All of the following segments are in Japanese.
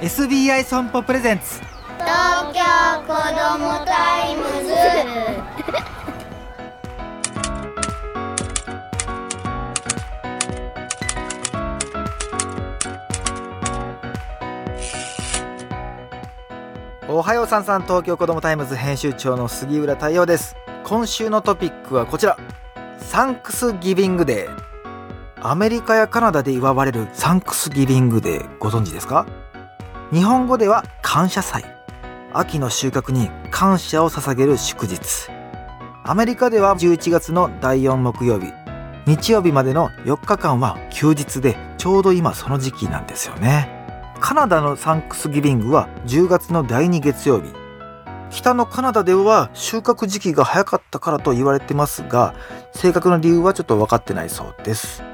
SBI 損保 presents。東京子どもタイムズ。おはようさんさん東京子どもタイムズ編集長の杉浦太陽です。今週のトピックはこちら。 Thanksgiving Day。アメリカやカナダで祝われるサンクスギビングデー。ご存知ですか？日本語では感謝祭。秋の収穫に感謝を捧げる祝日。アメリカでは11月の第4木曜日。日曜日までの4日間は休日でちょうど今その時期なんですよね。カナダのサンクスギビングは10月の第2月曜日。北のカナダでは収穫時期が早かったからと言われてますが正確な理由はちょっと分かってないそうです。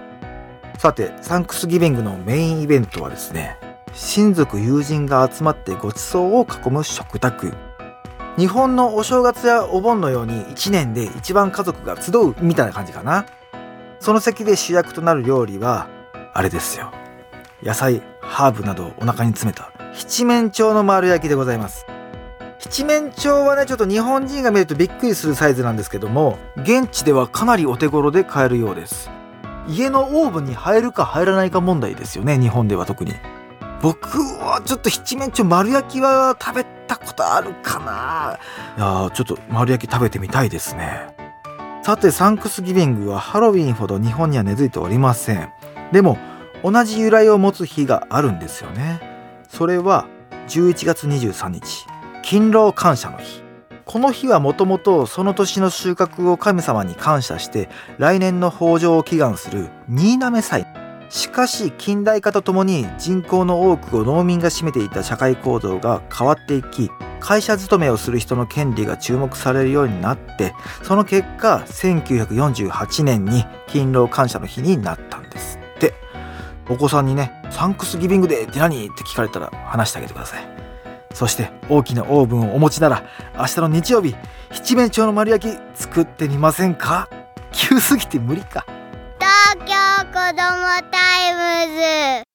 さてサンクスギビングのメインイベントはですね親族友人が集まってご馳走を囲む食卓。日本のお正月やお盆のように1年で一番家族が集うみたいな感じかな。その席で主役となる料理はあれですよ。野菜ハーブなどをお腹に詰めた七面鳥の丸焼きでございます。七面鳥はねちょっと日本人が見るとびっくりするサイズなんですけども現地ではかなりお手頃で買えるようです。家のオーブンに入るか入らないか問題ですよね日本では特に。僕はちょっと七面鳥丸焼きは食べたことあるかな。いやちょっと丸焼き食べてみたいですね。さてサンクスギビングはハロウィンほど日本には根付いておりません。でも同じ由来を持つ日があるんですよね。それは11月23日勤労感謝の日。この日はもともとその年の収穫を神様に感謝して来年の豊穣を祈願する新滑祭。しかし近代化とともに人口の多くを農民が占めていた社会構造が変わっていき会社勤めをする人の権利が注目されるようになってその結果1948年に勤労感謝の日になったんですって。お子さんにね「サンクスギビングデーって何?」って聞かれたら話してあげてください。そして大きなオーブンをお持ちなら明日の日曜日七面鳥の丸焼き作ってみませんか？急すぎて無理か。子どもタイムズ。